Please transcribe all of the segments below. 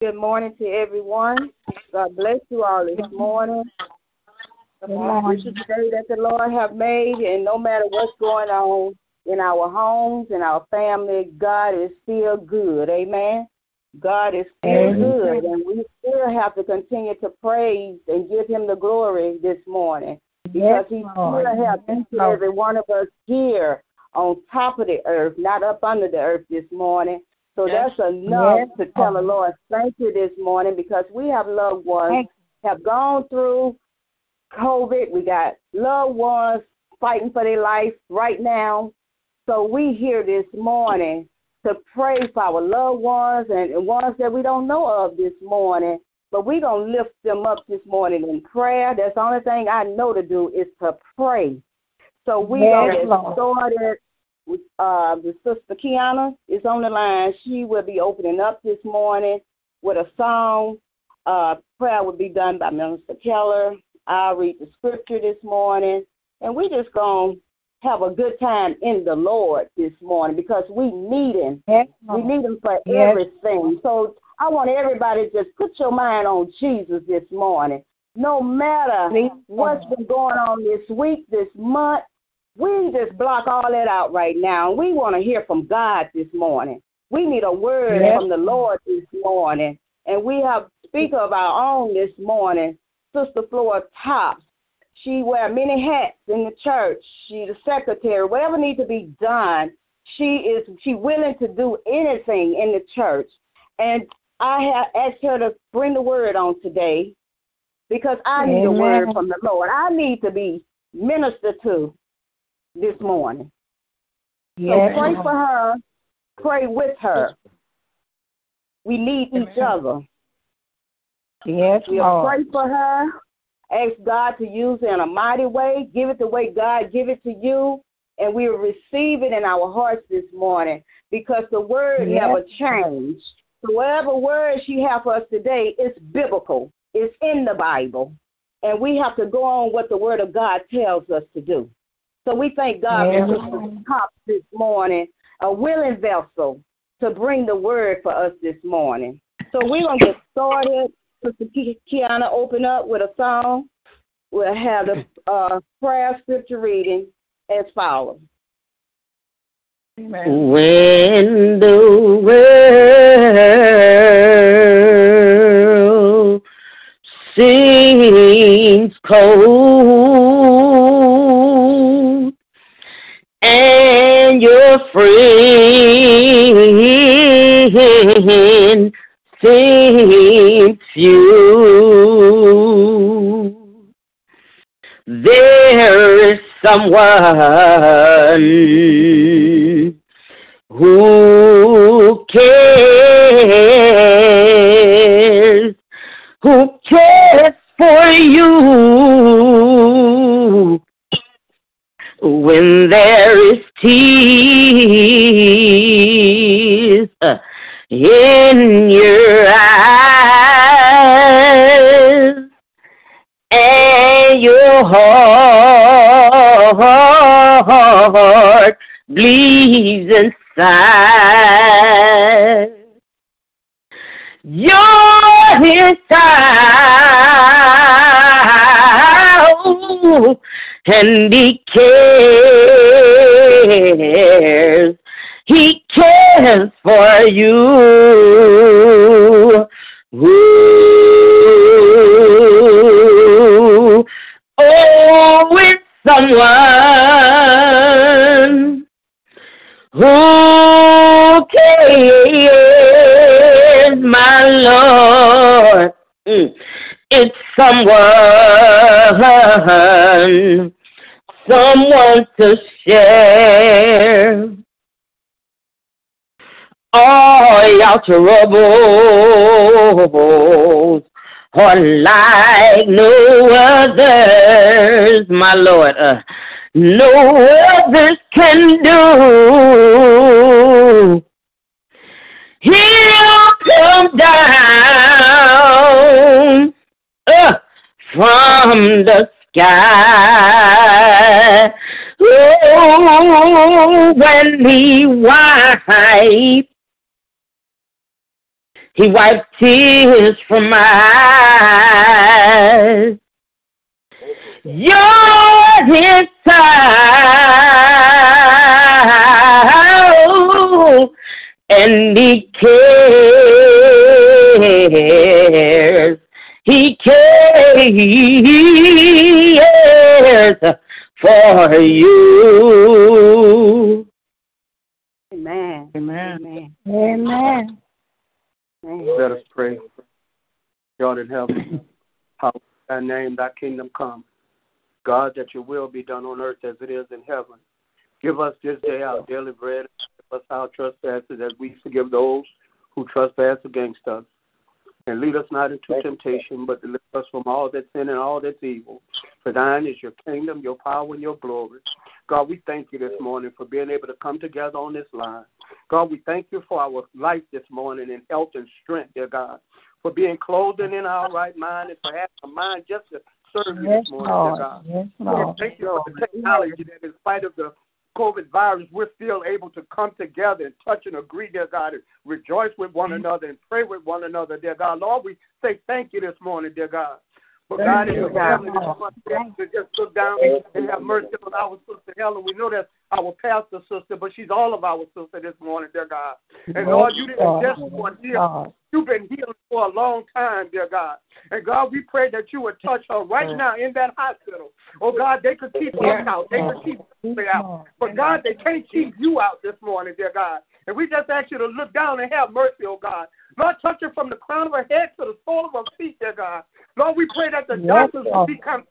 Good morning to everyone. God bless you all this morning. Good morning. This is the day that the Lord have made, and no matter what's going on, in our homes, and our family, God is still good. Amen. God is still Amen. good, and we still have to continue to praise and give Him the glory this morning because yes, He still has each and every one of us here on top of the earth, not up under the earth this morning. So yes. that's enough yes. to tell the Lord thank you this morning because we have loved ones have gone through COVID. We got loved ones fighting for their life right now. So we here this morning to pray for our loved ones and ones that we don't know of this morning. But we're going to lift them up this morning in prayer. That's the only thing I know to do is to pray. So we're going to get started with uh, the sister Kiana is on the line. She will be opening up this morning with a song. Uh, prayer will be done by Minister Keller. I'll read the scripture this morning. And we're just going to have a good time in the Lord this morning because we need Him. Yes. We need Him for yes. everything. So I want everybody to just put your mind on Jesus this morning. No matter what's been going on this week, this month, we just block all that out right now. We want to hear from God this morning. We need a word yes. from the Lord this morning. And we have speaker of our own this morning, Sister Flora Tops. She wear many hats in the church. She's a secretary. Whatever needs to be done, she is she willing to do anything in the church. And I have asked her to bring the word on today because I need a word from the Lord. I need to be ministered to this morning. Yes. So pray for her. Pray with her. We need each other. Yes, we'll pray for her Ask God to use it in a mighty way. Give it the way God give it to you. And we will receive it in our hearts this morning because the word yes. never changed. So whatever word she have for us today it's biblical. It's in the Bible. And we have to go on what the word of God tells us to do. So we thank God yes. for Sister Top this morning, a willing vessel to bring the word for us this morning. So we're going to get started. Sister Kiana open up with a song. We'll have the uh, prayer scripture reading as follows. Amen. When the world seems cold friend seems you. There is someone who cares, who cares for you when there is tears uh, in your eyes and your heart bleeds inside. You're his child and he cares he cares for you. Ooh. Oh, with someone who cares, my Lord. Mm. It's someone, someone to share all your troubles are like no others, my Lord. Uh, no others can do. He'll come down uh, from the sky. Oh, when he wipes he wiped tears from my eyes. You're his and he cares. He cares for you. Amen. Amen. Amen. Let us pray. God in heaven, how thy name, thy kingdom come. God, that your will be done on earth as it is in heaven. Give us this day our daily bread. Give us our trespasses as we forgive those who trespass against us. And lead us not into temptation, but deliver us from all that's sin and all that's evil. For thine is your kingdom, your power, and your glory. God, we thank you this morning for being able to come together on this line. God, we thank you for our life this morning in health and strength, dear God, for being clothed in our right mind and for having a mind just to serve you Yes, this morning, Lord. dear God. Yes, Lord, Lord. thank you for the technology that in spite of the COVID virus, we're still able to come together and touch and agree, dear God, and rejoice with one mm-hmm. another and pray with one another, dear God. Lord, we say thank you this morning, dear God. But God, in you, the family this morning, we ask you to just look down and have mercy on our sister Helen. We know that's our pastor sister, but she's all of our sister this morning, dear God. And Lord, you didn't just heal You've been healing for a long time, dear God. And God, we pray that you would touch her right now in that hospital. Oh God, they could keep us out. They could keep us out. But God, they can't keep you out this morning, dear God. And we just ask you to look down and have mercy, oh God. Lord, touch her from the crown of her head to the sole of her feet, dear God. Lord, we pray that the doctors will become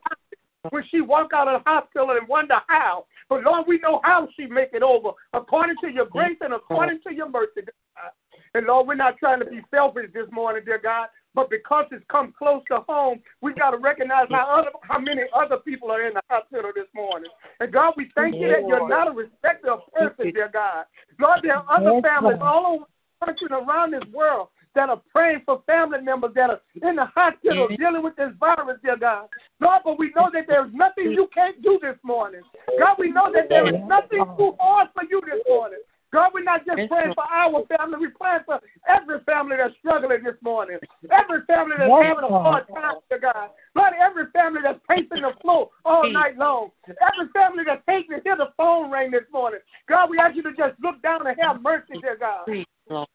when she walk out of the hospital and wonder how. But Lord, we know how she make it over according to your grace and according to your mercy, God. And Lord, we're not trying to be selfish this morning, dear God, but because it's come close to home, we got to recognize how other, how many other people are in the hospital this morning. And God, we thank you that you're not a respecter of persons, dear God. Lord, there are other families all over the country and around this world that are praying for family members that are in the hospital dealing with this virus, dear God. Lord, but we know that there's nothing you can't do this morning. God, we know that there is nothing too hard for you this morning. God, we're not just praying for our family, we're praying for every family that's struggling this morning. Every family that's having a hard time, dear God. Lord, every family that's pacing the floor all night long. Every family that's taking to hear the phone ring this morning. God, we ask you to just look down and have mercy, dear God.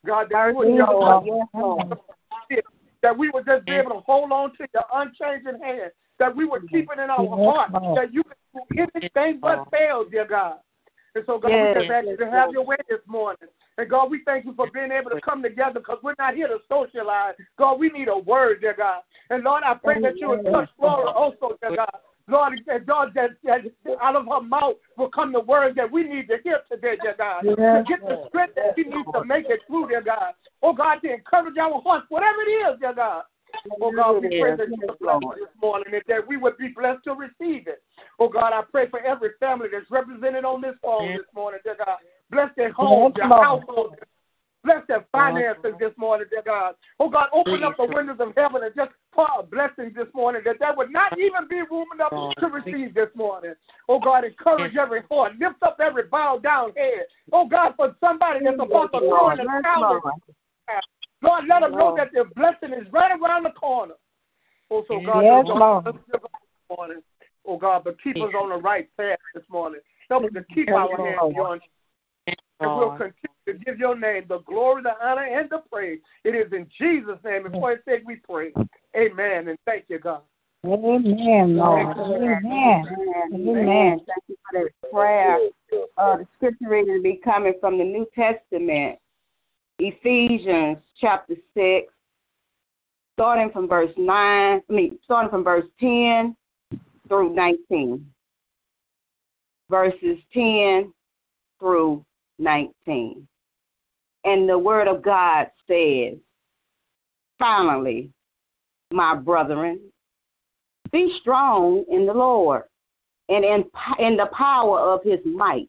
God, that would Yes, just Lord. Yes, Lord. that we would just be able to hold on to your unchanging hand, that we would keep it in our heart, that you can do anything but fail, dear God. And so, God, Yes, we just ask you to have your way this morning. And God, we thank you for being able to come together because we're not here to socialize. God, we need a word, dear God. And Lord, I pray that you would touch Flora also, dear God. Lord, that God, that, that out of her mouth will come the word that we need to hear today, dear God. To get the strength that she needs to make it through, dear God. Oh, God, to encourage our hearts, whatever it is, dear God. Oh, God, we pray that you would bless this morning and that we would be blessed to receive it. Oh, God, I pray for every family that's represented on this phone this morning, dear God. Bless their homes, their Yes, households. Bless their finances this morning, dear God. Oh, God, open up the windows of heaven and just pour a blessing this morning that there would not even be room enough to receive this morning. Oh, God, encourage every heart. Lift up every bowed down head. Oh, God, for somebody that's about to throw in the Yes, towel. Lord. Lord, let them know that their blessing is right around the corner. Oh, so God, Yes, Lord. let's give us this morning. Oh, God, but keep us on the right path this morning. Help us to keep Yes, our hands on beyond and we'll continue to give your name the glory, the honor, and the praise. It is in Jesus' name and for his sake we pray. Amen. And thank you, God. Amen, Lord. Amen. Amen. Amen. Thank you for that prayer. Uh, the scripture reading will be coming from the New Testament, Ephesians chapter 6, starting from verse 9, I mean, starting from verse 10 through 19. Verses 10 through 19. And the word of God says, finally, my brethren, be strong in the Lord and in, in the power of his might.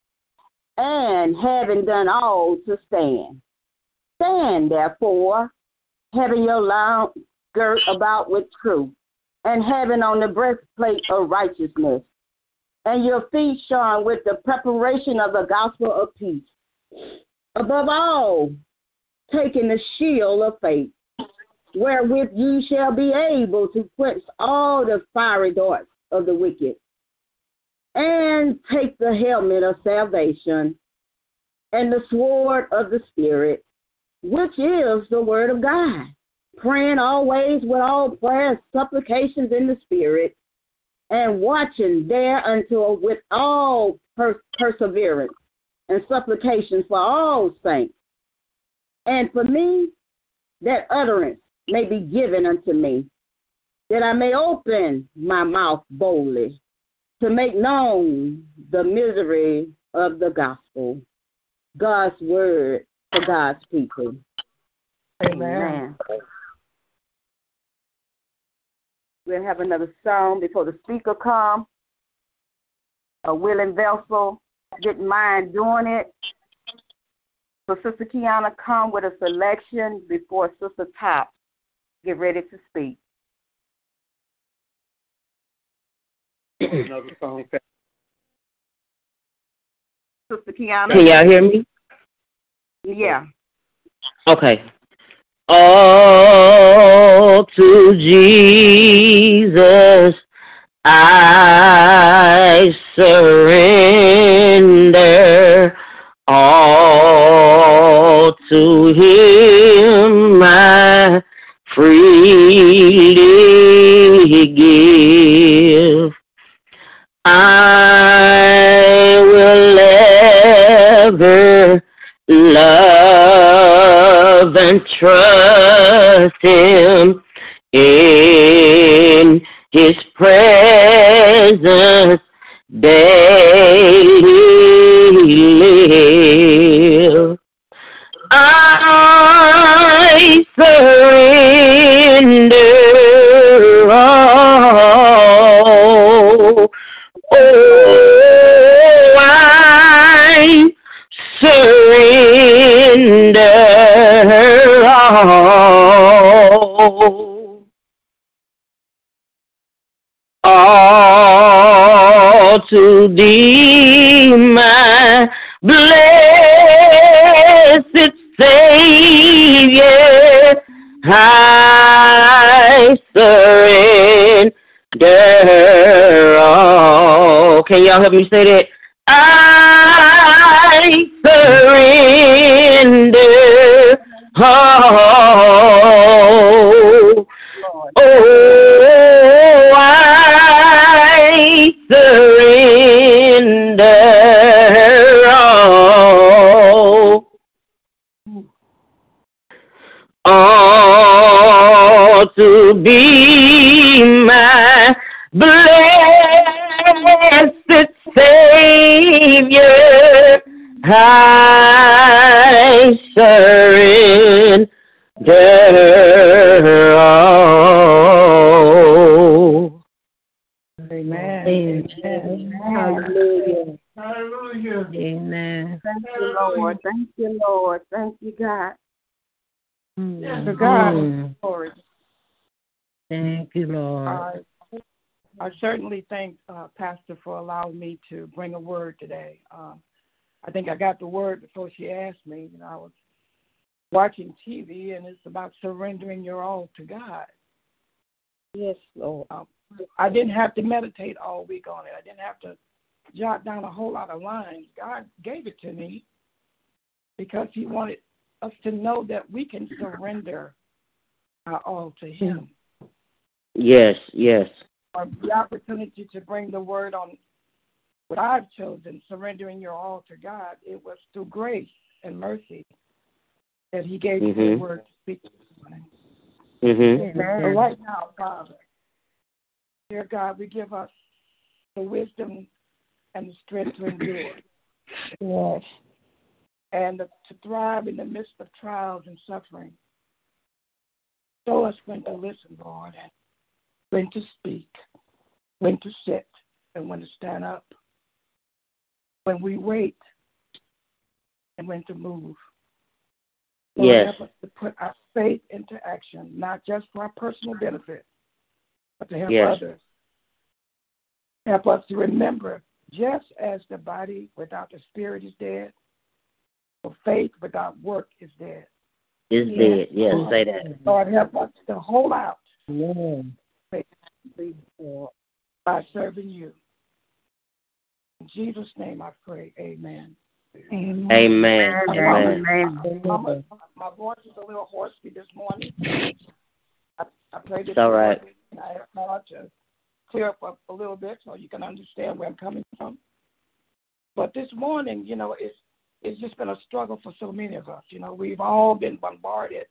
and having done all to stand. Stand therefore, having your loins girt about with truth, and having on the breastplate of righteousness, and your feet shod with the preparation of the gospel of peace. Above all, taking the shield of faith, wherewith ye shall be able to quench all the fiery darts of the wicked, and take the helmet of salvation and the sword of the Spirit, which is the word of God, praying always with all prayers, supplications in the Spirit, and watching thereunto with all per- perseverance and supplications for all saints. And for me, that utterance may be given unto me, that I may open my mouth boldly to make known the misery of the gospel, God's word for God's people. Amen. Amen. We'll have another song before the speaker comes. A willing vessel didn't mind doing it. So Sister Kiana come with a selection before Sister Top get ready to speak. Another song. Sister Kiana. Can y'all hear me? Yeah. Okay. All to Jesus I surrender. All to Him I freely give. Trust Him in His presence daily. I surrender all. To thee, my blessed Savior, I surrender all. Can y'all help me say that? I surrender all. Oh, I surrender all. All to be my blessed Savior, I surrender Amen. Hallelujah. Hallelujah. Amen. Thank you, Lord. Thank you, Lord. Thank you, God. To God Mm. glory. Thank you, Lord. I, I certainly thank uh, Pastor for allowing me to bring a word today. Uh, I think I got the word before she asked me. You know, I was watching TV, and it's about surrendering your all to God. Yes, Lord. Um, I didn't have to meditate all week on it. I didn't have to jot down a whole lot of lines. God gave it to me, because He wanted us to know that we can surrender our all to Him. Yes, yes. Or the opportunity to bring the word on what I've chosen, surrendering your all to God, it was through grace and mercy that He gave you the Mhm. word to speak this morning. Mhm. So right now, Father, dear God, we give us the wisdom and the strength to endure Yes. and to thrive in the midst of trials and suffering. Show us when to listen, Lord, and when to speak, when to sit, and when to stand up, when we wait, and when to move. Lord, Yes. help us to put our faith into action, not just for our personal benefit, but to help Yes. others. Help us to remember, just as the body without the spirit is dead, so faith without work is dead. It's Yes. dead. Yes, say that. Lord, help us to hold out Amen. by serving you. In Jesus' name I pray, amen. Amen. Amen. Amen. Amen. Mama, my voice is a little hoarse this morning. I, I pray that It's all right. and I ask God to clear up a, a little bit so you can understand where I'm coming from. But this morning, you know, it's it's just been a struggle for so many of us. You know, we've all been bombarded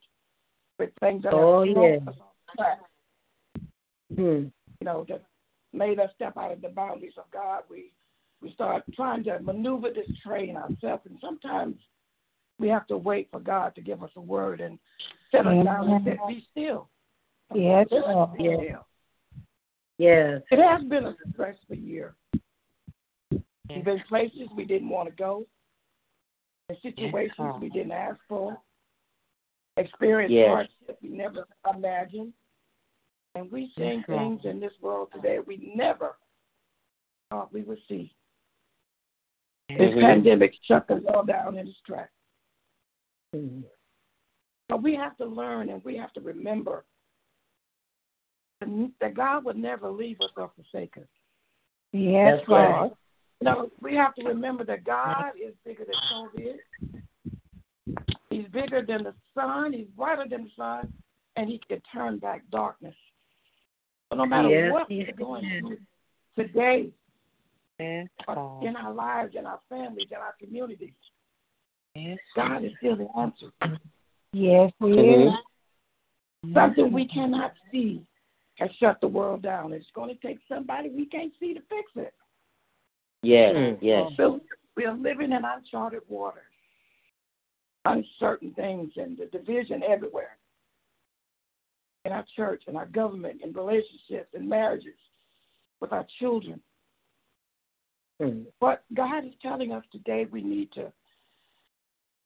with things that Oh, have thrown yeah. us off track. Hmm. you know, that made us step out of the boundaries of God. We we start trying to maneuver this train ourselves, and sometimes we have to wait for God to give us a word and set us down and say, "Be still." Yes, Just be Yes. still. Yes. It has been a stressful year. We've been places we didn't want to go, in situations we didn't ask for, experienced Yes. hardship we never imagined, and we seeing things in this world today we never thought we would see. This Mhm. pandemic shut us all down in its tracks. Hmm. But we have to learn and we have to remember that God would never leave us or forsake us. Yes, That's right. Lord. No, we have to remember that God is bigger than COVID. He's bigger than the sun. He's brighter than the sun, and He can turn back darkness. So no matter Yes, what yes, we're going through today, Yes, or in our lives, in our families, in our communities, Yes. God is still the answer. Yes, He Mhm. is. Something we cannot see has shut the world down. It's going to take somebody we can't see to fix it. Yes, yes. So we are living in uncharted waters, uncertain things, and the division everywhere in our church, in our government, in relationships, in marriages, with our children. Hmm. But God is telling us today we need to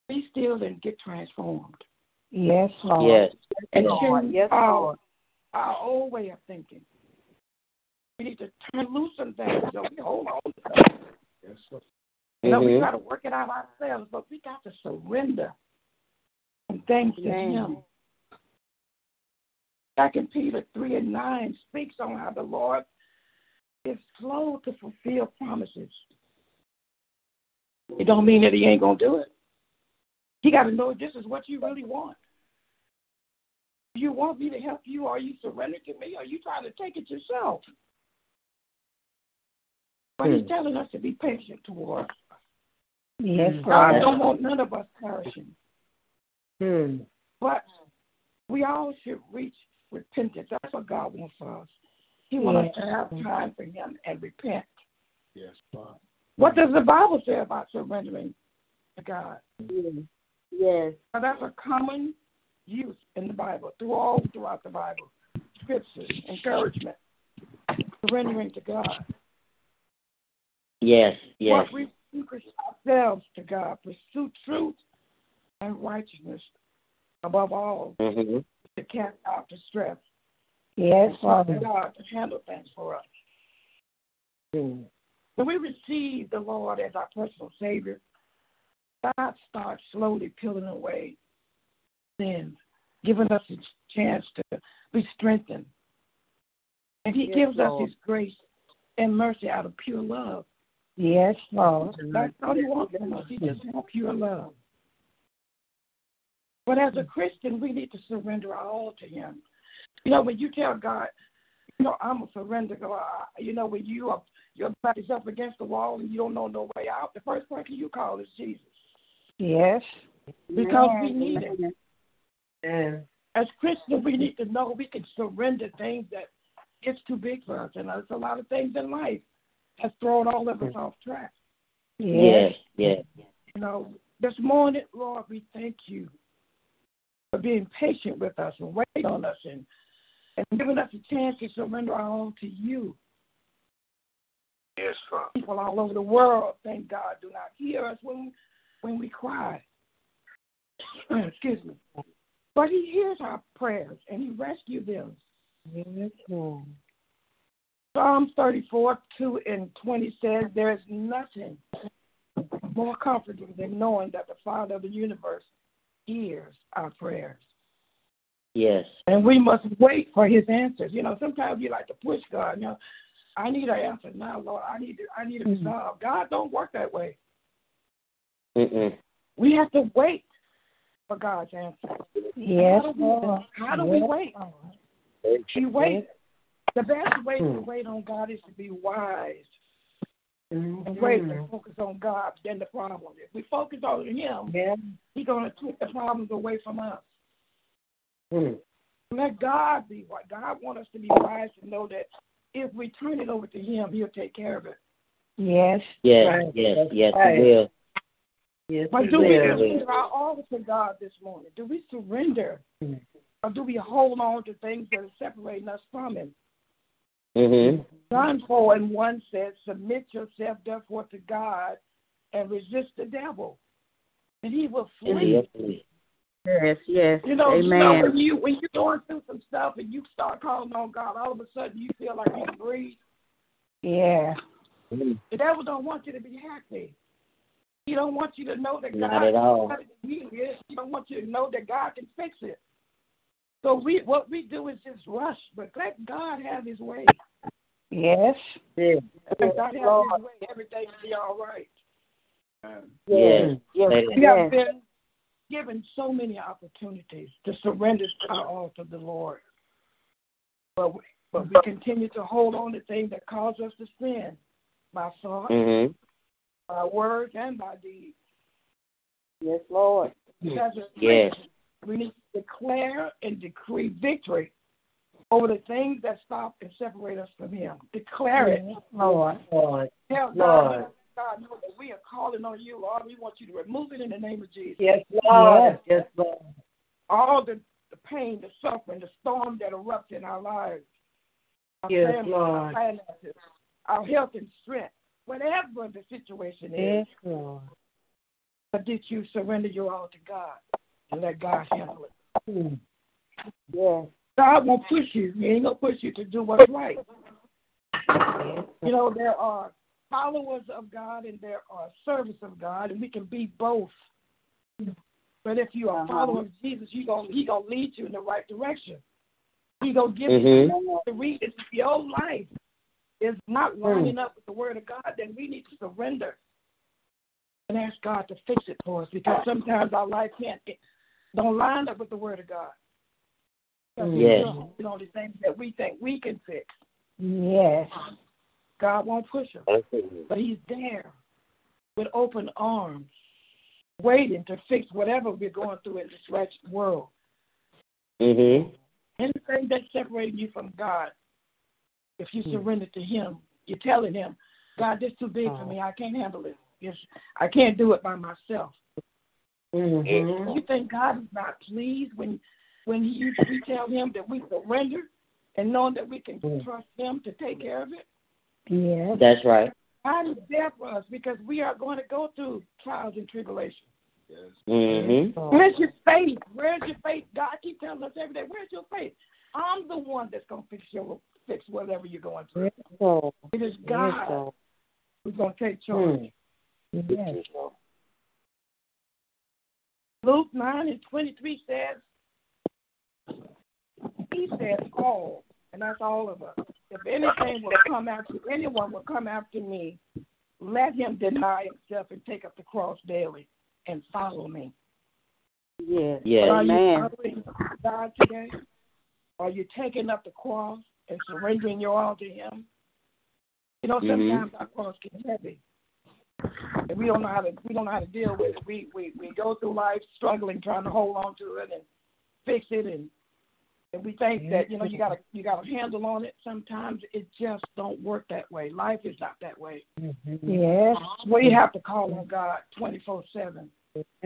be still and get transformed Yes, Lord. Yes. and Lord. change Yes, our, Lord. our old way of thinking. We need to turn loose some things so we hold on to them. You know, we try to work it out ourselves, but we got to surrender and things to Amen. Him. Second Peter three and nine speaks on how the Lord is slow to fulfill promises. It don't mean that He ain't gonna do it. He got to know this is what you really want. You want me to help you? Are you surrender to me? Are you trying to take it yourself? But He's Hmm. telling us to be patient towards. Yes, God Lord. don't want none of us perishing. Hmm. But we all should reach repentance. That's what God wants for us. He wants us to have time for Him and repent. Yes, Father. What does the Bible say about surrendering to God? Yes. Now, that's a common use in the Bible, through all throughout the Bible. Scriptures, encouragement, surrendering to God. Yes, yes. What we focus ourselves to God, pursue truth and righteousness above all, Mhm. to cast out distress. Yes, and Father. God to handle things for us. Hmm. When we receive the Lord as our personal Savior, God starts slowly peeling away sins, giving us a chance to be strengthened. And He Yes, gives Lord. us His grace and mercy out of pure love. Yes, Lord. That's all He wants from us. He just wants pure love. But as a Christian, we need to surrender all to Him. You know, when you tell God, you know, I'm a surrender God. You know, when you are your back is up against the wall and you don't know no way out, the first person you call is Jesus. Yes. Because we need it. Amen. As Christians, we need to know we can surrender things that it's too big for us. And there's a lot of things in life that's thrown all of us off track. Yes. Yes. Yes. You know, this morning, Lord, we thank you for being patient with us and waiting on us and, and giving us a chance to surrender our own to you. Yes, Father. People all over the world, thank God, do not hear us when when we cry. Excuse me. But he hears our prayers and he rescues them. Yes, Lord. Psalms 34, 2 and 20 says, There is nothing more comforting than knowing that the Father of the universe hears our prayers. Yes. And we must wait for his answers. You know, sometimes you like to push God. You know, I need an answer now, Lord. I need to, I need it resolved. Mm-hmm. God don't work that way. Mm-mm. We have to wait for God's answer. Yes, How do we, how do we wait? Lord. We wait. The best way to mm. wait on God is to be wise and wait and focus on God than the problem. If we focus on Him, Yeah. He's going to take the problems away from us. Mm. Let God be wise. God wants us to be wise to know that if we turn it over to Him, He'll take care of it. Yes. Yes. Right. Yes. Yes. Right. He will. Yes. But He do we will. surrender our all to God this morning? Do we surrender? Mm. Or do we hold on to things that are separating us from Him? Mm-hmm. John 4 and 1 says, Submit yourself therefore to God and resist the devil, and he will flee. Yes. Yes, yes. You know, you know when you when you're going through some stuff and you start calling on God, all of a sudden you feel like you can breathe. Yeah. The devil don't want you to be happy. He don't want you to know that Not God at all. God can heal it. He don't want you to know that God can fix it. So we what we do is just rush, but let God have His way. Yes. Let God have His way. Everything will be all right. Um, Yes. Yes, Let We have been given so many opportunities to surrender our all to the Lord. But we, but we continue to hold on to things that cause us to sin by thought, Mm-hmm. by words, and by deeds. Yes, Lord. Because Yes. Christians, we need to declare and decree victory over the things that stop and separate us from Him. Declare it. Lord. Lord. Tell God, Lord. God know that we are calling on you, Lord. We want you to remove it in the name of Jesus. Yes, Lord. Yes, Lord. all the, the pain, the suffering, the storm that erupts in our lives, our Yes, family, our Lord. finances, our health and strength, whatever the situation is, Yes, Lord. but did you surrender your all to God and let God handle it? Mm. Yes. God won't push you. He ain't gonna push you to do what's right. You know, there are followers of God and there are servants of God, and we can be both. But if you are a Uh-huh. follower of Jesus, you gonna he gonna lead you in the right direction. He gonna give Mhm. you the read. If your life is not lining up with the Word of God, then we need to surrender and ask God to fix it for us because sometimes our life can't don't line up with the Word of God. Yes. still hold on things that we think we can fix. Yes. God won't push us. But he's there with open arms, waiting to fix whatever we're going through in this wretched world. Mm-hmm. Anything that's separating you from God, if you surrender to him, you're telling him, God, this is too big for me. I can't handle it. It's, I can't do it by myself. Mm-hmm. You think God is not pleased when when you, we tell him that we surrender and knowing that we can Hmm. trust him to take care of it? Yeah. That's right. God is there for us because we are going to go through trials and tribulations. Mm-hmm. Where's your faith? Where's your faith? God keep telling us every day, where's your faith? I'm the one that's gonna fix your fix whatever you're going through. Lord. It is Yes, God Lord. who's gonna take charge. Yes. Luke nine and twenty three says He says all, and that's all of us. If anything will come after anyone will come after me, let him deny himself and take up the cross daily and follow me. Yes. Yes. Are you Amen. following God today? Are you taking up the cross and surrendering your all to Him? You know, Mhm. sometimes our cross gets heavy, and we don't know how to we don't know how to deal with it. We we we go through life struggling, trying to hold on to it and fix it, and and we think that you know you got a you got a handle on it. Sometimes it just don't work that way. Life is not that way. Yes. We have to call on God twenty four seven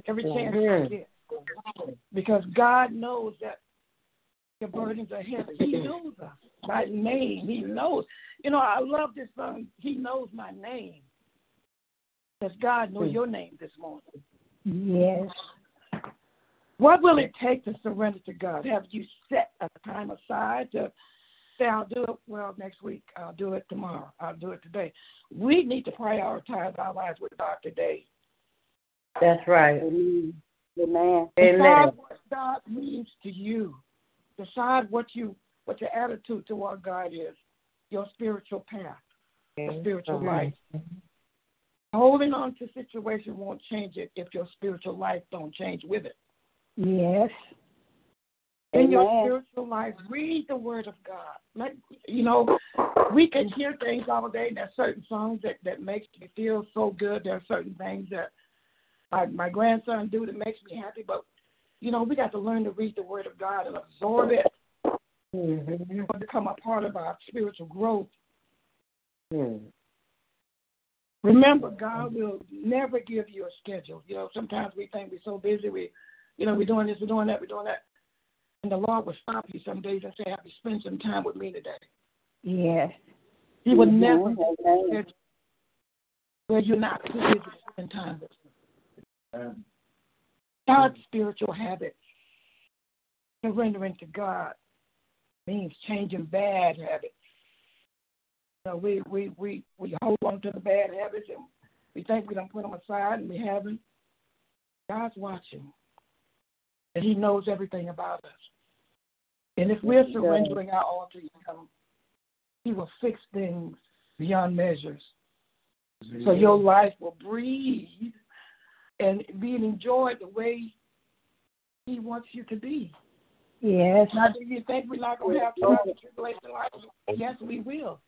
every chance we Mhm. get, because God knows that your burdens are heavy. He knows us by name. He knows. You know, I love this song. He knows my name. Does God know your name this morning? Yes. What will it take to surrender to God? Have you set a time aside to say, I'll do it, well, next week, I'll do it tomorrow, I'll do it today? We need to prioritize our lives with God today. That's right. Amen. Amen. Decide what God means to you. Decide what you what your attitude toward God is, your spiritual path, your spiritual life. Holding on to situation won't change it if your spiritual life don't change with it. Yes. in your spiritual life, read the Word of God. Let you know, we can hear things all day. There's certain songs that that makes me feel so good. There are certain things that my my grandson do that makes me happy. But you know, we got to learn to read the Word of God and absorb it Mhm. and become a part of our spiritual growth. Mhm. Remember, God will never give you a schedule. You know, sometimes we think we're so busy, we, you know, we're doing this, we're doing that, we're doing that. And the Lord will stop you some days and say, Have you spent some time with me today? Yes. He will Mhm. never Amen. schedule where you're not too busy to spend time with him. God's spiritual habits, surrendering to God, means changing bad habits. So we, we, we, we hold on to the bad habits and we think we don't put them aside and we haven't. God's watching. And he knows everything about us. And if we're Yes, he does. surrendering our all to him, he will fix things beyond measures. So your life will breathe and be enjoyed the way he wants you to be. Yes. Now, do you think we're not going to have trials and tribulation in? Yes, we will.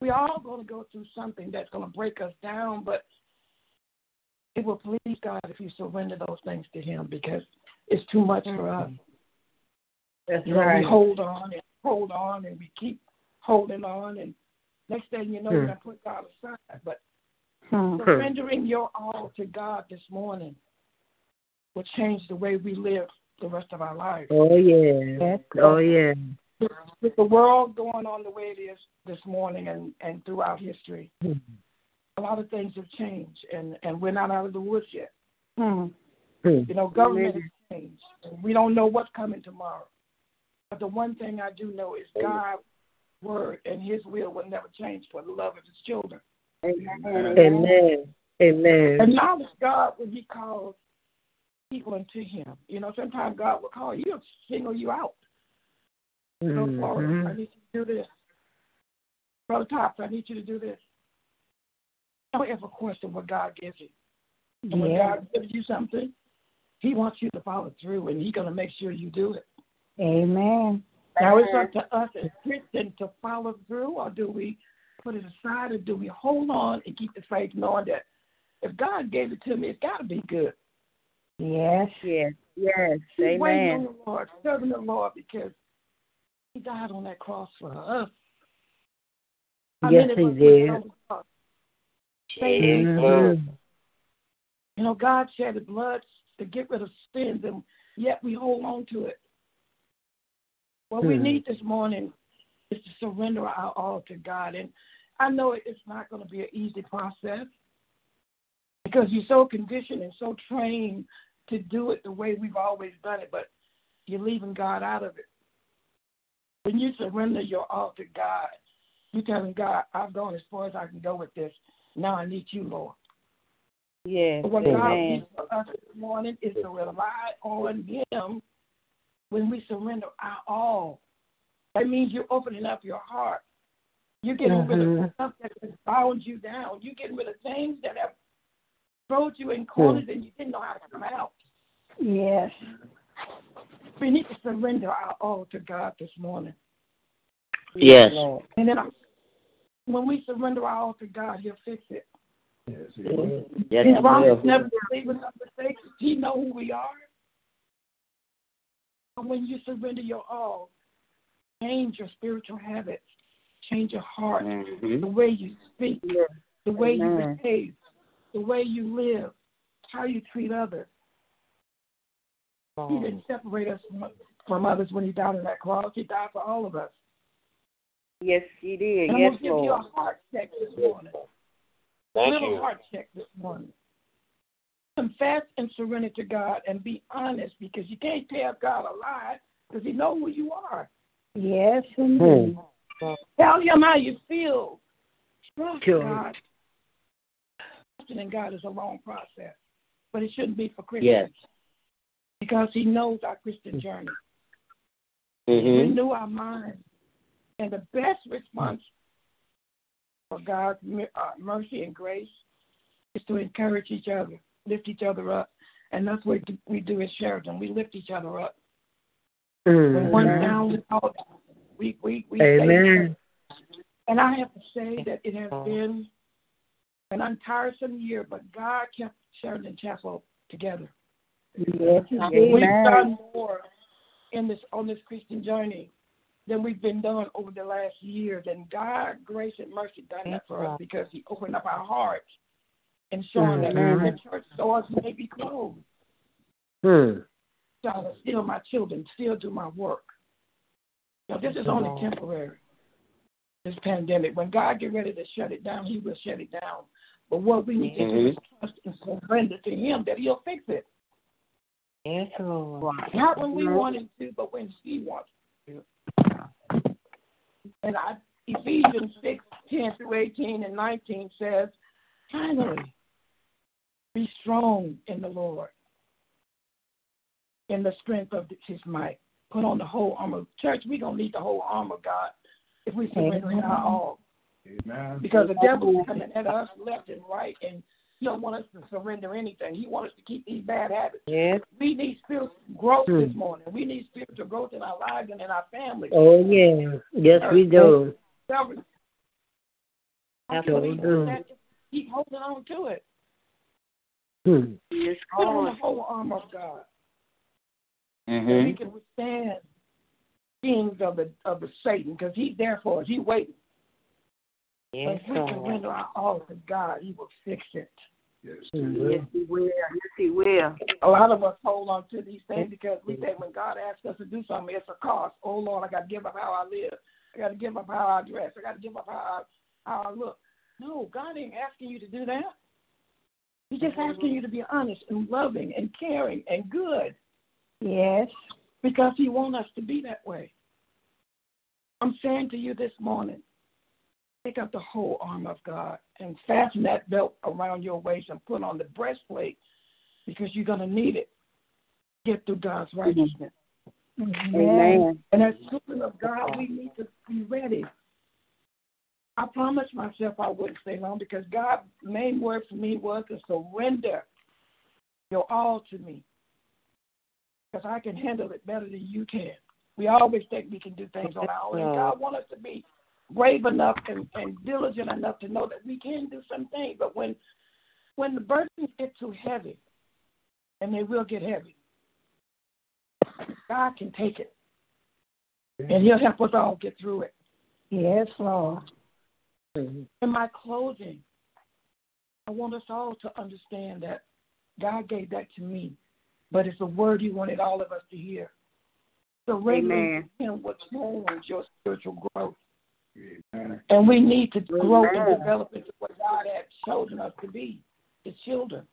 We're all going to go through something that's going to break us down, but it will please God if you surrender those things to Him because it's too much for us. That's You know, right. we hold on and hold on and we keep holding on, and next thing you know, Hmm. we're going to put God aside. But Hmm. surrendering your all to God this morning will change the way we live the rest of our lives. Oh yeah. Yes. Oh yeah. With the world going on the way it is this morning and, and throughout history, a lot of things have changed, and, and we're not out of the woods yet. Hmm. You know, government has changed. And we don't know what's coming tomorrow. But the one thing I do know is God's word and his will will never change for the love of his children. Amen. Amen. Amen. Acknowledge God when he calls people into him. You know, sometimes God will call you, he'll single you out. Go forward. I Mhm. need you to do this. Brother Tops, I need you to do this. Don't ever question what God gives you. And when Yeah. God gives you something, He wants you to follow through, and He's going to make sure you do it. Amen. Now it's up to us as Christians to follow through, or do we put it aside, or do we hold on and keep the faith, knowing that if God gave it to me, it's got to be good. Yes. Yes. Yes. Keep waiting on Amen. the Lord, serving the Lord, because He died on that cross for us. How Yes, many He of did. went on the cross? Same people. Mhm. You know, God shed His blood to get rid of sins, and yet we hold on to it. What we Hmm. need this morning is to surrender our all to God. And I know it's not going to be an easy process because you're so conditioned and so trained to do it the way we've always done it, but you're leaving God out of it. When you surrender your all to God, you're telling God, I've gone as far as I can go with this. Now I need you, Lord. Yes. But what God needs for us this morning is to rely on Him when we surrender our all. That means you're opening up your heart. You're getting rid of the Mhm. stuff that has bound you down. You're getting rid of things that have thrown you in corners and you didn't know how to come out. Yes. We need to surrender our all to God this morning. Yes. And then when we surrender our all to God, He'll fix it. Yes, His He promise will. never to leave us or forsake us. He know who we are. And when you surrender your all, change your spiritual habits, change your heart, the Mhm. way you speak, the way you behave, the way you live, how you treat others. He didn't um, separate us from, from others when he died on that cross. He died for all of us. Yes, he did. And I'm Yes, going to give you a heart check this morning. Thank little you. heart check this morning. Confess and surrender to God and be honest because you can't tell God a lie because He knows who you are. Yes, indeed. Hmm. Tell Him how you feel. Trust Sure. God. Trusting in God is a long process, but it shouldn't be for Christians Yes. Because He knows our Christian journey. Mhm. Renew our minds. And the best response for God's uh, mercy and grace is to encourage each other, lift each other up. And that's what we do at Sheridan. We lift each other up. When one's down, we all down. We, we, we Amen. And I have to say that it has been an untiresome year, but God kept Sheridan Chapel together. Yes, We've done more in this on this Christian journey than we've been done over the last years. And God, grace and mercy done that for us because He opened up our hearts and showing that Amen. the church doors may be closed. Hmm. So still my children, still do my work. So this is only temporary. This pandemic. When God get ready to shut it down, He will shut it down. But what we need to do is trust and surrender to Him that He'll fix it. Yes, Lord. Not when we want him to, but when she wants to. And I, Ephesians 6, 10 through 18 and 19 says, finally, be strong in the Lord, in the strength of his might. Put on the whole armor. Church, we're going to need the whole armor, God, if we surrender in our all. Amen. Because the devil is coming at us left and right, and he don't want us to surrender anything. He wants us to keep these bad habits. Yes. We need spiritual growth Hmm. this morning. We need spiritual growth in our lives and in our families. Oh yeah. Yes, we do. Self- That's what we we do do. that, just keep holding on to it. Hmm. Yes, Put on the Lord. whole armor of God. So we Mhm. can withstand things of the of the Satan because he's there for us. He's waiting. But Yes, if we surrender our all to God, He will fix it. Mhm. Yes, He will. Yes, He will. A lot of us hold on to these things because we think when God asks us to do something, it's a cost. Oh Lord, I got to give up how I live. I got to give up how I dress. I got to give up how I, how I look. No, God ain't asking you to do that. He's just asking you to be honest and loving and caring and good Yes. because He wants us to be that way. I'm saying to you this morning, pick up the whole arm of God and fasten that belt around your waist and put on the breastplate because you're going to need it. Get through God's righteousness. Amen. And as children of God, we need to be ready. I promised myself I wouldn't stay long because God's main word for me was to surrender your all to me. Because I can handle it better than you can. We always think we can do things on our own. And God wants us to be brave enough and, and diligent enough to know that we can do some things. But when when the burdens get too heavy, and they will get heavy, God can take it. And He'll help us all get through it. Yes, Lord. In my closing, I want us all to understand that God gave that to me, but it's a word He wanted all of us to hear. Surrendering Amen. Him will change your spiritual growth. And we need to grow and develop into what God has chosen us to be, His children.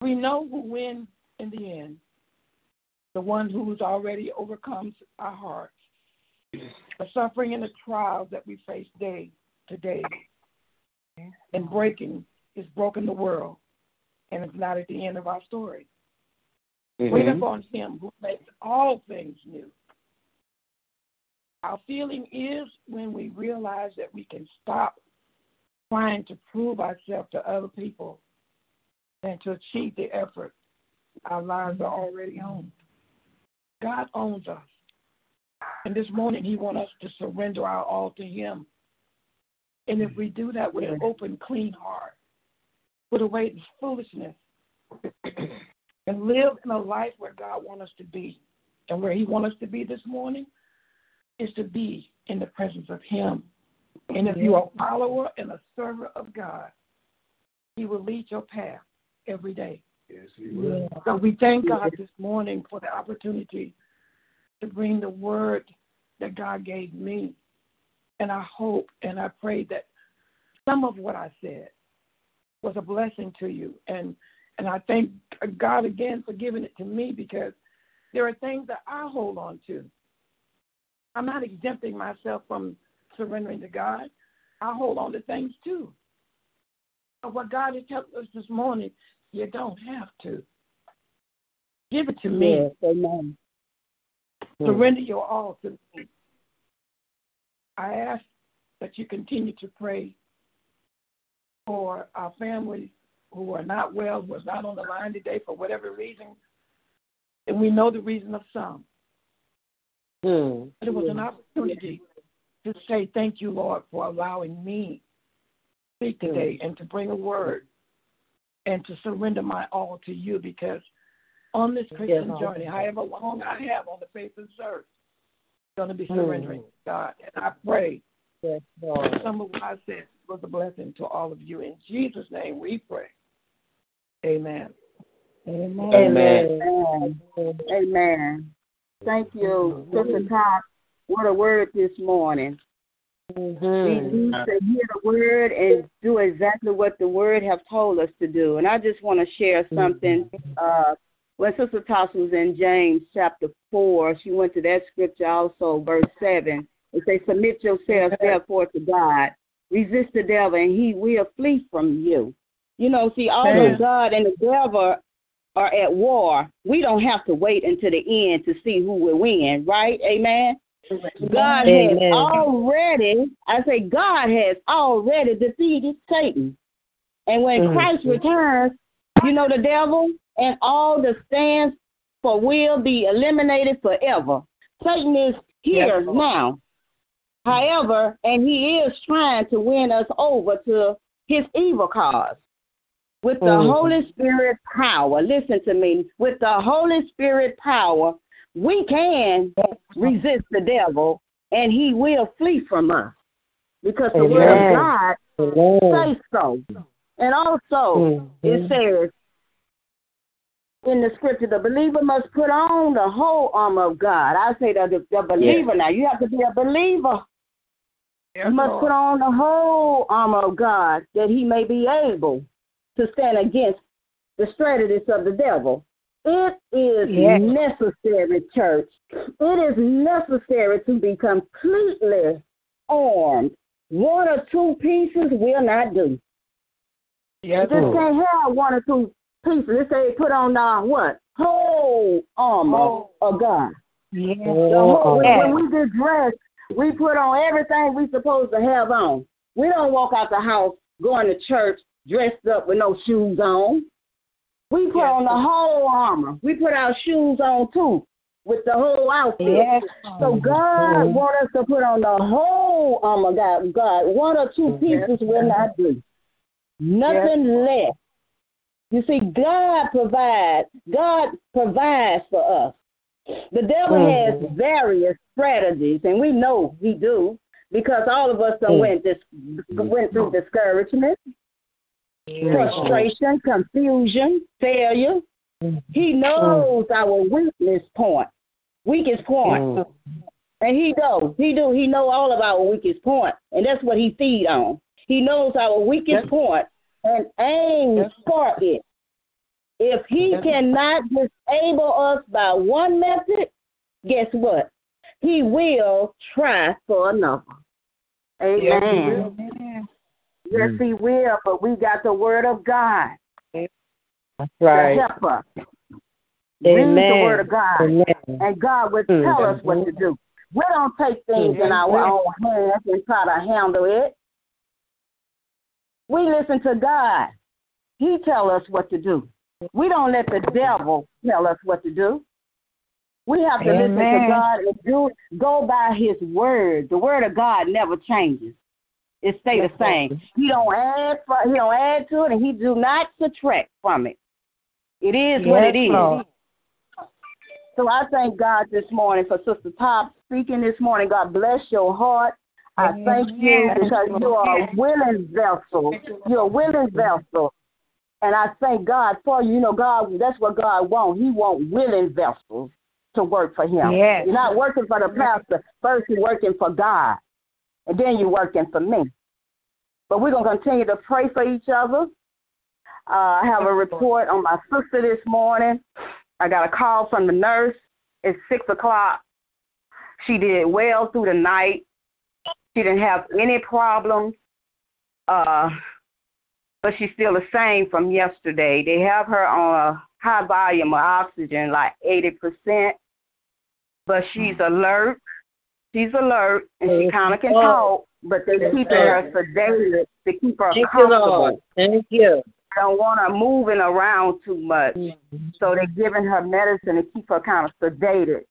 We know who wins in the end, the one who's already overcomes our hearts. The suffering and the trials that we face day to day and breaking is broken the world, and it's not at the end of our story. Wait Mhm. upon Him who makes all things new. Our feeling is when we realize that we can stop trying to prove ourselves to other people and to achieve the effort Our lives are already owned. God owns us. And this morning, He wants us to surrender our all to Him. And if we do that with an open, clean heart, put away this foolishness, and live in a life where God wants us to be, and where He wants us to be this morning, is to be in the presence of Him. And if you are a follower and a servant of God, He will lead your path every day. Yes, he will. So we thank God this morning for the opportunity to bring the word that God gave me. And I hope and I pray that some of what I said was a blessing to you. And and I thank God again for giving it to me because there are things that I hold on to. I'm not exempting myself from surrendering to God. I hold on to things too. But what God has helped us this morning, you don't have to. Give it to me. Yes, amen. Surrender your all to me. I ask that you continue to pray for our families who are not well, who are not on the line today for whatever reason. And we know the reason of some. Mm. It was an opportunity to say thank you, Lord, for allowing me to speak today and to bring a word and to surrender my all to you because on this Christian Yes. journey, however long I have on the face of this earth, I'm going to be surrendering to God. And I pray Yes, that Lord. some of what I said was a blessing to all of you. In Jesus' name we pray. Amen. Amen. Amen. Amen. Amen. Thank you, Sister Todd. What a word this morning. We Mhm. need to hear the word and do exactly what the word have told us to do. And I just want to share something. Uh, when Sister Todd was in James chapter four, she went to that scripture also, verse seven. It says, "Submit yourselves therefore to God, resist the devil, and he will flee from you." You know, see, although. God and the devil are at war, we don't have to wait until the end to see who will win, right? Amen. God Amen. has already, I say, God has already defeated Satan. And when Mhm. Christ returns, you know, the devil and all the stands for will be eliminated forever. Satan is here Yes, now. However, and he is trying to win us over to his evil cause. With the Mhm. Holy Spirit power, listen to me, with the Holy Spirit power, we can resist the devil and he will flee from us. Because the word of God Amen. says so. And also, it Mhm. says in the scripture, the believer must put on the whole armor of God. I say that the, the believer now, you have to be a believer. Yes, You must Lord. put on the whole armor of God that he may be able to stand against the strategies of the devil. It is Yes. necessary, church. It is necessary to be completely armed. One or two pieces will not do. Yes, You just can't have one or two pieces. It say put on the what? Whole armor Whole. of God. Yes. Oh, when, Yes. when we get dressed, we put on everything we supposed to have on. We don't walk out the house going to church dressed up with no shoes on. We put Yes. on the whole armor. We put our shoes on too with the whole outfit. Yes. So God Mhm. want us to put on the whole armor. God, God, one or two Yes. pieces will not do. Nothing less. You see, God provides. God provides for us. The devil Mhm. has various strategies, and we know he do because all of us done Mhm. went this went through discouragement, frustration, confusion, failure. He knows our weakness point, weakest point. Mhm. And he do. He do. He know all of our weakest point, and that's what he feed on. He knows our weakest point and aims for it. If he cannot disable us by one method, guess what? He will try for another. Amen. Yes, he will. He will. But we got the word of God That's to right. help us. Read the word of God. Amen. and God will Mm. tell us what to do. We don't take things in our own hands and try to handle it. We listen to God. He tell us what to do. We don't let the devil tell us what to do. We have to listen to God and do go by His word. The word of God never changes. It stay the same. He don't add for, he don't add to it, and he do not subtract from it. It is what it is. Lord. So I thank God this morning for Sister Todd speaking this morning. God bless your heart. I thank you because you are a willing vessel. You're a willing vessel. And I thank God for you. You know, God, that's what God wants. He wants willing vessels to work for him. Yes. You're not working for the pastor. First, you're working for God. And then you're working for me. But we're going to continue to pray for each other. Uh, I have a report on my sister this morning. I got a call from the nurse. It's 6 o'clock. She did well through the night. She didn't have any problems. Uh, but she's still the same from yesterday. They have her on a high volume of oxygen, like 80%. But she's alert. She's alert, and she kind of can talk, but they're keeping her sedated to keep her Thank you, comfortable. Lord. Thank you. They don't want her moving around too much. Mm-hmm. So they're giving her medicine to keep her kind of sedated.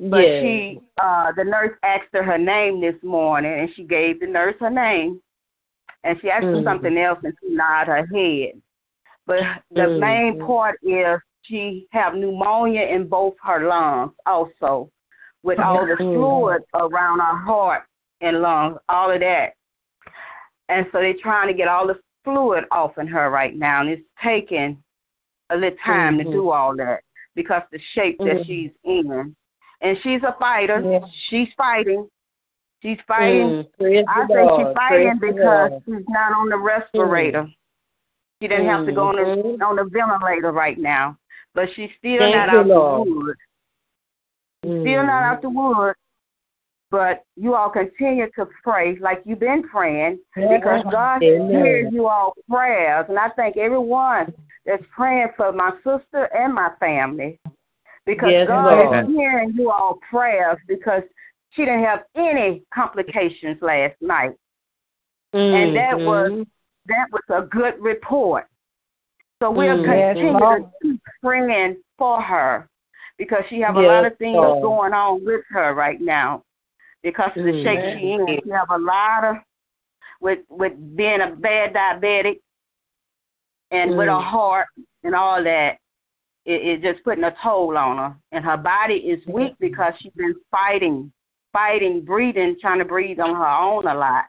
But she, uh, the nurse asked her her name this morning, and she gave the nurse her name. And she asked her Mhm. something else, and she nodded her head. But the Mhm. main part is she have pneumonia in both her lungs, also, with all the fluid around her heart and lungs, all of that. And so they're trying to get all the fluid off in her right now, and it's taking a little time to Mhm. do all that because the shape that Mhm. she's in. And she's a fighter. Yes. She's fighting. She's fighting. Mm, I think she's fighting Praise because she's not on the respirator. She didn't have to go on the Mhm. on the ventilator right now, but she's still Thank not out of the woods. Still not out the woods. But you all continue to pray like you've been praying because God Amen. hears you all prayers, and I thank everyone that's praying for my sister and my family because Yes, God Lord. is hearing you all prayers because she didn't have any complications last night. And that was that was a good report. So we'll Mm. Yes, continue Lord. to keep praying for her because she have a Yes, lot of things Lord. going on with her right now because of the Mm. shape she in. She have a lot of with with being a bad diabetic and with her Mm. heart and all that. It, it just putting a toll on her, and her body is weak because she's been fighting, fighting, breathing, trying to breathe on her own a lot,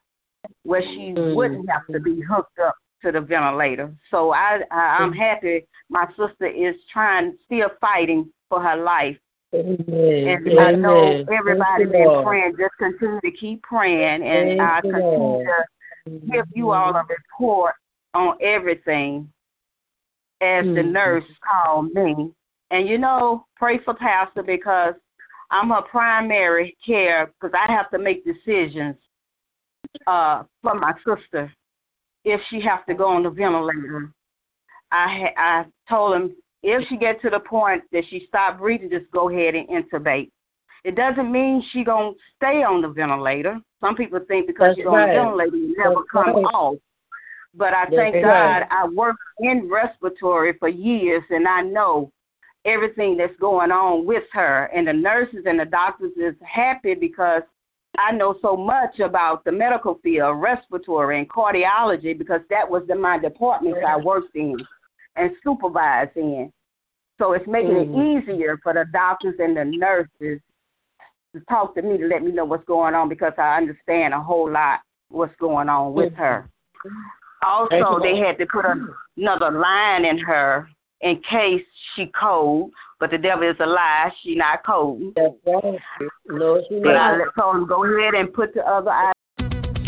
where she Mm. wouldn't have to be hooked up to the ventilator. So I, I I'm happy my sister is trying, still fighting for her life, Amen. and I know everybody been Lord. praying. Just continue to keep praying, and Thank I continue to give you all a report on everything as the Mhm. nurse called me. And you know, pray for Pastor because I'm her primary care because I have to make decisions uh, for my sister if she has to go on the ventilator. I ha- I told him if she get to the point that she stop breathing, just go ahead and intubate. It doesn't mean she gonna stay on the ventilator. Some people think because That's you're on the ventilator, you never That's come right. off. But I That's thank right. God I worked in respiratory for years, and I know everything that's going on with her. And the nurses and the doctors is happy because I know so much about the medical field, respiratory and cardiology, because that was the my departments I worked in and supervise in. So it's making Mhm. it easier for the doctors and the nurses to talk to me to let me know what's going on because I understand a whole lot what's going on with her. Also, they had to put another line in her in case she cold, but the devil is a lie. She not cold. That's right. No, she But I not. told him go ahead and put the other eye.